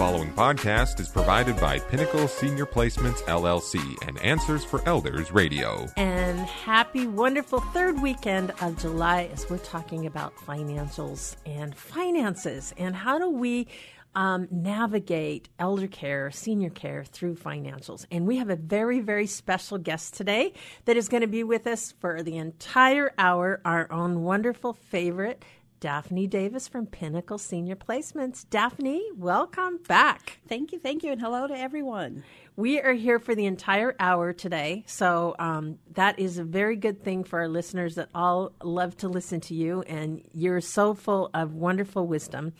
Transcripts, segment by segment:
following podcast is provided by Pinnacle Senior Placements LLC and Answers for Elders Radio. And happy, wonderful third weekend of July as we're talking about financials and finances and how do we um, navigate elder care, senior care through financials. And we have a very, very special guest today that is going to be with us for the entire hour, our own wonderful favorite, Daphne Davis from Pinnacle Senior Placements. Daphne, welcome back. Thank you, thank you, and hello to everyone. We are here for the entire hour today, so um, that is a very good thing for our listeners that all love to listen to you, and you're so full of wonderful wisdom.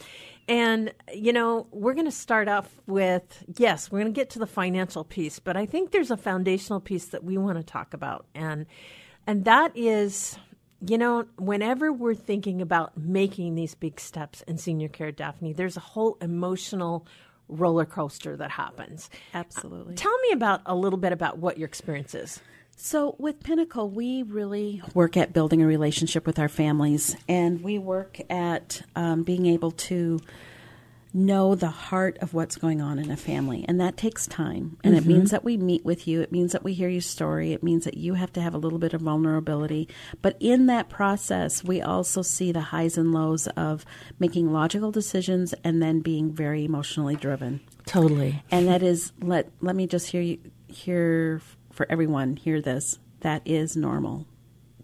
And, you know, we're going to start off with yes, we're going to get to the financial piece, but I think there's a foundational piece that we want to talk about, and and that is you know, whenever we're thinking about making these big steps in senior care, Daphne, there's a whole emotional roller coaster that happens. Absolutely. Tell me about a little bit about what your experience is. So, with Pinnacle, we really work at building a relationship with our families, and we work at um, being able to know the heart of what's going on in a family. And that takes time. And mm-hmm. it means that we meet with you. It means that we hear your story. It means that you have to have a little bit of vulnerability. But in that process, we also see the highs and lows of making logical decisions and then being very emotionally driven. Totally. And that is let let me just hear you hear for everyone, hear this. That is normal.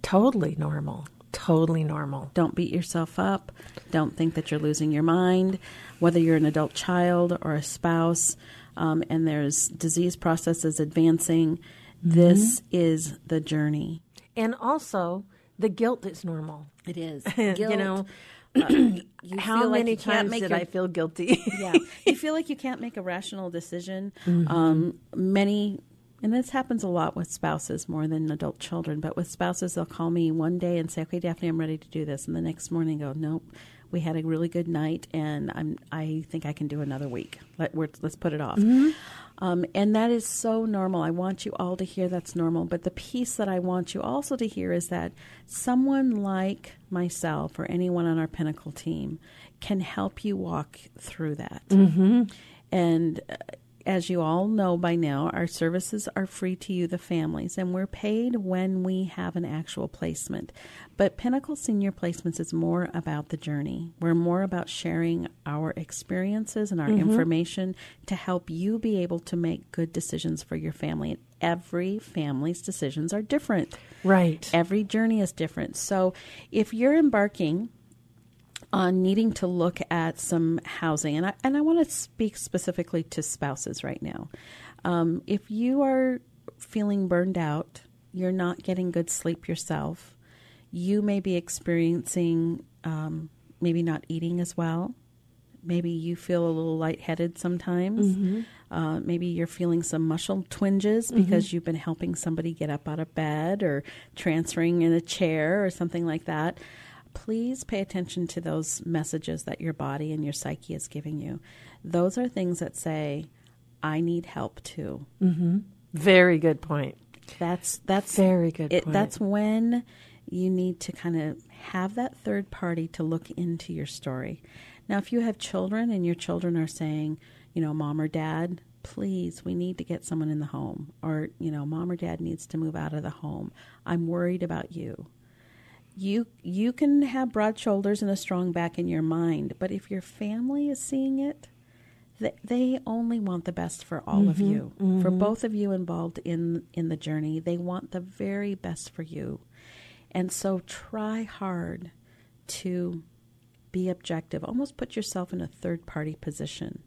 Totally normal totally normal. Don't beat yourself up. Don't think that you're losing your mind whether you're an adult child or a spouse, um, and there's disease processes advancing. Mm-hmm. This is the journey. And also, the guilt is normal. It is. Guilt, you know, uh, you how many like times did your, I feel guilty? yeah, you feel like you can't make a rational decision. Mm-hmm. Um, many, and this happens a lot with spouses more than adult children. But with spouses, they'll call me one day and say, "Okay, Daphne, I'm ready to do this," and the next morning go, "Nope, we had a really good night, and I'm I think I can do another week. Let let's put it off. Mm-hmm. Um, and that is so normal. I want you all to hear that's normal. But the piece that I want you also to hear is that someone like myself or anyone on our Pinnacle team can help you walk through that. Mm-hmm. And uh, as you all know by now, our services are free to you, the families, and we're paid when we have an actual placement. But Pinnacle Senior Placements is more about the journey. We're more about sharing our experiences and our mm-hmm. information to help you be able to make good decisions for your family. And every family's decisions are different. Right. Every journey is different. So if you're embarking on needing to look at some housing, and I, and I want to speak specifically to spouses right now. Um, if you are feeling burned out, you're not getting good sleep yourself, you may be experiencing um, maybe not eating as well. Maybe you feel a little lightheaded sometimes. Mm-hmm. Uh, maybe you're feeling some muscle twinges mm-hmm. because you've been helping somebody get up out of bed or transferring in a chair or something like that please pay attention to those messages that your body and your psyche is giving you. Those are things that say, I need help too. Mm-hmm. Very good point. That's that's very good. It, that's when you need to kind of have that third party to look into your story. Now, if you have children and your children are saying, you know, mom or dad, please, we need to get someone in the home, or you know, mom or dad needs to move out of the home. I'm worried about you you you can have broad shoulders and a strong back in your mind, but if your family is seeing it, they, they only want the best for all mm-hmm, of you, mm-hmm. for both of you involved in in the journey. They want the very best for you, and so try hard to be objective. Almost put yourself in a third party position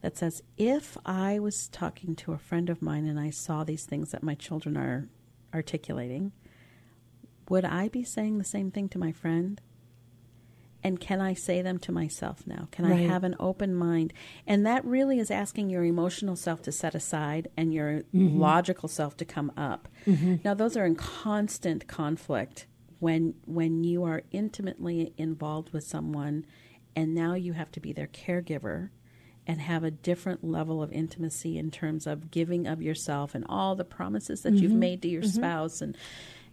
that says, if I was talking to a friend of mine and I saw these things that my children are articulating would I be saying the same thing to my friend? And can I say them to myself now? Can right. I have an open mind? And that really is asking your emotional self to set aside and your mm-hmm. logical self to come up. Mm-hmm. Now, those are in constant conflict when when you are intimately involved with someone, and now you have to be their caregiver and have a different level of intimacy in terms of giving of yourself and all the promises that mm-hmm. you've made to your mm-hmm. spouse and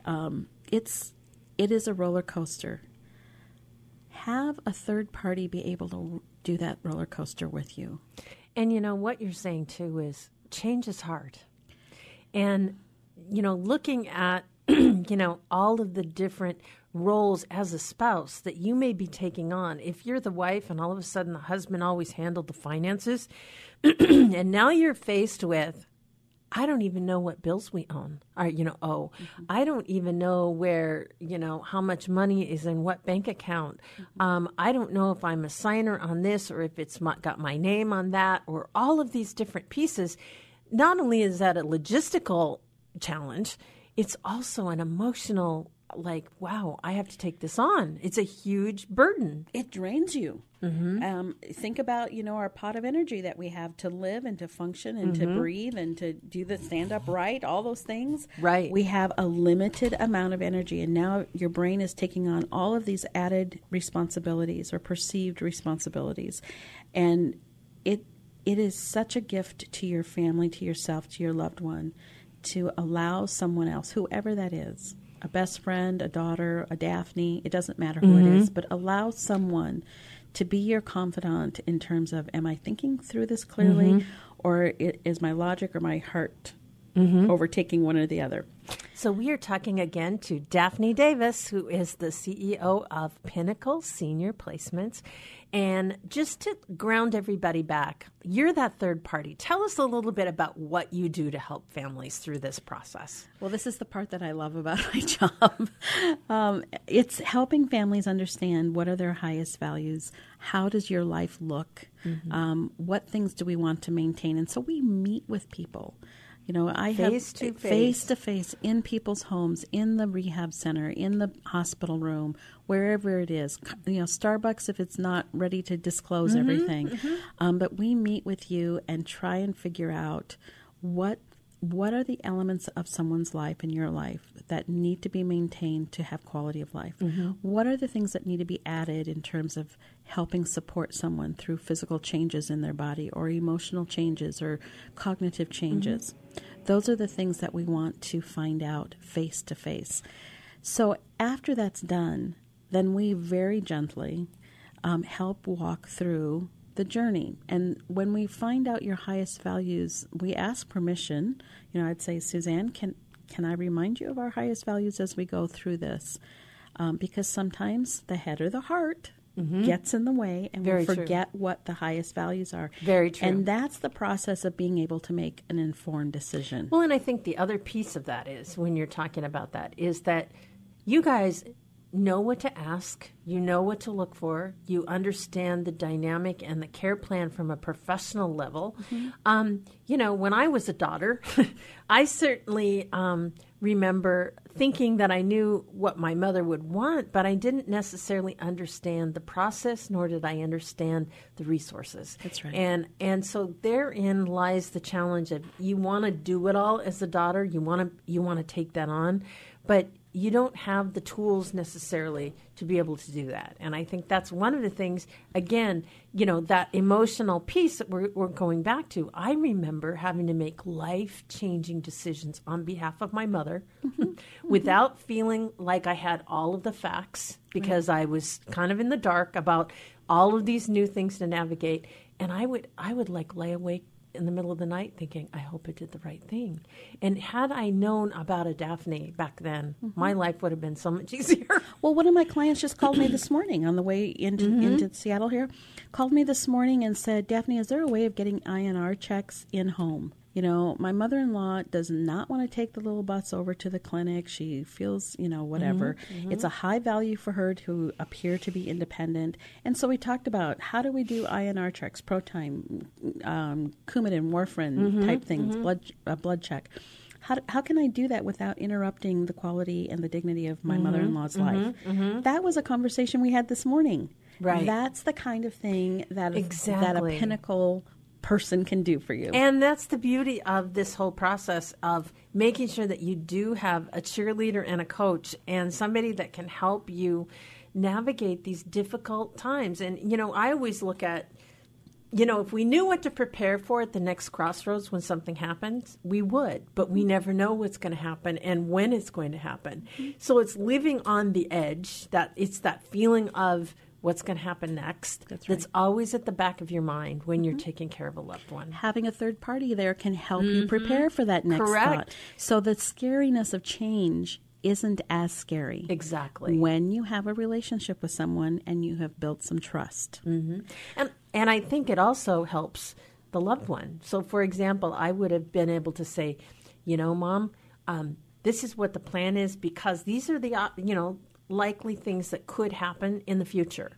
um, it's it is a roller coaster. Have a third party be able to do that roller coaster with you. And you know what you're saying too is change is hard. And you know, looking at you know all of the different roles as a spouse that you may be taking on. If you're the wife and all of a sudden the husband always handled the finances, and now you're faced with I don't even know what bills we own or you know owe. Mm-hmm. I don't even know where you know how much money is in what bank account. Mm-hmm. Um, I don't know if I'm a signer on this or if it's my, got my name on that or all of these different pieces. Not only is that a logistical challenge, it's also an emotional like, wow, I have to take this on. It's a huge burden. It drains you. Mm-hmm. Um, think about you know our pot of energy that we have to live and to function and mm-hmm. to breathe and to do the stand up right, all those things. Right. We have a limited amount of energy, and now your brain is taking on all of these added responsibilities or perceived responsibilities, and it it is such a gift to your family, to yourself, to your loved one, to allow someone else, whoever that is, a best friend, a daughter, a Daphne, it doesn't matter who mm-hmm. it is, but allow someone to be your confidant in terms of am I thinking through this clearly mm-hmm. or is my logic or my heart mm-hmm. overtaking one or the other? So we are talking again to Daphne Davis, who is the CEO of Pinnacle Senior Placements. And just to ground everybody back, you're that third party. Tell us a little bit about what you do to help families through this process. Well, this is the part that I love about my job. Um, it's helping families understand what are their highest values, how does your life look, mm-hmm. um, what things do we want to maintain. And so we meet with people. You know, I face have to face to face in people's homes, in the rehab center, in the hospital room, wherever it is. You know, Starbucks if it's not ready to disclose mm-hmm, everything. Mm-hmm. Um, but we meet with you and try and figure out what what are the elements of someone's life in your life that need to be maintained to have quality of life? Mm-hmm. What are the things that need to be added in terms of helping support someone through physical changes in their body or emotional changes or cognitive changes? Mm-hmm. Those are the things that we want to find out face to face. So after that's done, then we very gently um, help walk through the journey. And when we find out your highest values, we ask permission. You know, I'd say, Suzanne, can can I remind you of our highest values as we go through this? Um, because sometimes the head or the heart mm-hmm. gets in the way and Very we forget true. what the highest values are. Very true. And that's the process of being able to make an informed decision. Well, and I think the other piece of that is when you're talking about that is that you guys know what to ask, you know what to look for, you understand the dynamic and the care plan from a professional level. Mm-hmm. Um, you know, when I was a daughter, I certainly um, remember thinking that I knew what my mother would want, but I didn't necessarily understand the process, nor did I understand the resources. That's right. And and so therein lies the challenge of you want to do it all as a daughter, you want to you want to take that on, but you don't have the tools necessarily to be able to do that. And I think that's one of the things, again, you know, that emotional piece that we're, we're going back to. I remember having to make life changing decisions on behalf of my mother mm-hmm. without feeling like I had all of the facts because right. I was kind of in the dark about all of these new things to navigate. And I would, I would like lay awake in the middle of the night thinking, I hope I did the right thing. And had I known about a Daphne back then, mm-hmm. my life would have been so much easier. well, one of my clients just called me this morning on the way into, mm-hmm. into Seattle here, called me this morning and said, Daphne, is there a way of getting INR checks in home? You know, my mother in law does not want to take the little bus over to the clinic. She feels, you know, whatever. Mm-hmm, mm-hmm. It's a high value for her to appear to be independent. And so we talked about how do we do INR checks, ProTime, um, Coumadin, warfarin mm-hmm, type things, mm-hmm. blood, uh, blood check. How, how can I do that without interrupting the quality and the dignity of my mm-hmm, mother in law's mm-hmm, life? That was a conversation we had this morning. Right. That's the kind of thing that, exactly. that a pinnacle person can do for you. And that's the beauty of this whole process of making sure that you do have a cheerleader and a coach and somebody that can help you navigate these difficult times. And, you know, I always look at, you know, if we knew what to prepare for at the next crossroads when something happens, we would, but we never know what's going to happen and when it's going to happen. Mm-hmm. So it's living on the edge that it's that feeling of what's going to happen next. That's right. That's always at the back of your mind when you're taking care of a loved one. having a third party there can help you prepare for that next Correct. thought. So the scariness of change isn't as scary. Exactly. When you have a relationship with someone and you have built some trust. Mm-hmm. And and I think it also helps the loved one. So, for example, I would have been able to say, you know, mom, um, this is what the plan is because these are the you know likely things that could happen in the future,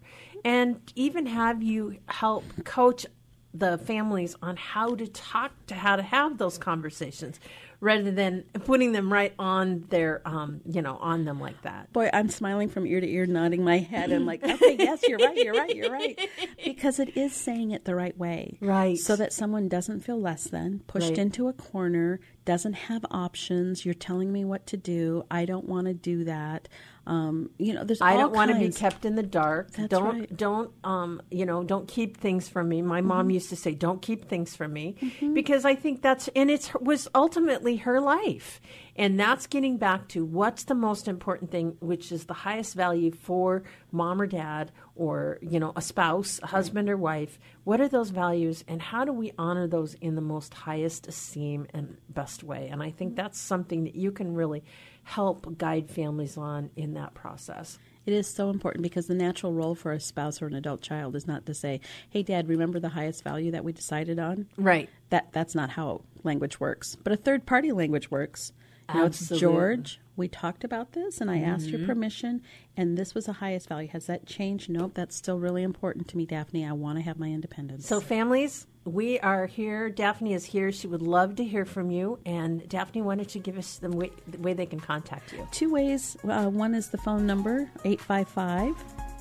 and even have you help coach the families on how to talk to how to have those conversations rather than putting them right on their um, you know on them like that Boy, I'm smiling from ear to ear, nodding my head, and like, okay, yes, you're right, you're right, you're right. Because it is saying it the right way. Right. So that someone doesn't feel less than, pushed Right. into a corner, doesn't have options. You're telling me what to do. I don't want to do that. Um, you know, there's I don't want to be kept in the dark. That's don't right. don't um you know don't keep things from me. My Mm-hmm. mom used to say, "Don't keep things from me," because I think that's and it was ultimately her life, and that's getting back to what's the most important thing, which is the highest value for mom or dad or you know a spouse, a husband or wife. What are those values, and how do we honor those in the most highest esteem and best way? And I think that's something that you can really help guide families on in that process. It is so important because the natural role for a spouse or an adult child is not to say, "Hey, Dad, remember the highest value that we decided on." Right. That that's not how language works. But a third party language works. You know, it's Mm-hmm. George. We talked about this, and I asked your permission, and this was the highest value. Has that changed? Nope. That's still really important to me, Daphne. I want to have my independence. So, families, we are here. Daphne is here. She would love to hear from you. And, Daphne, why don't you give us the way, the way they can contact you? Two ways. Uh, one is the phone number 855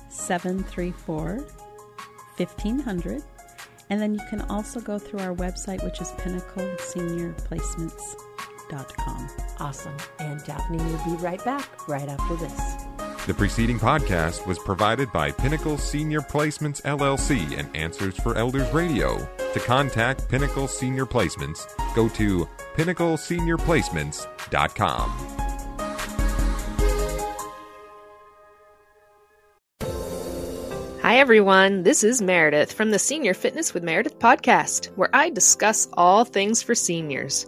734 1500. And then you can also go through our website, which is pinnacleseniorplacements.com. Awesome. And, Daphne will be right back right after this. The preceding podcast was provided by Pinnacle Senior Placements LLC and Answers for Elders Radio. To contact Pinnacle Senior Placements, go to pinnacleseniorplacements.com. Hi, everyone. This is Meredith from the Senior Fitness with Meredith podcast, where I discuss all things for seniors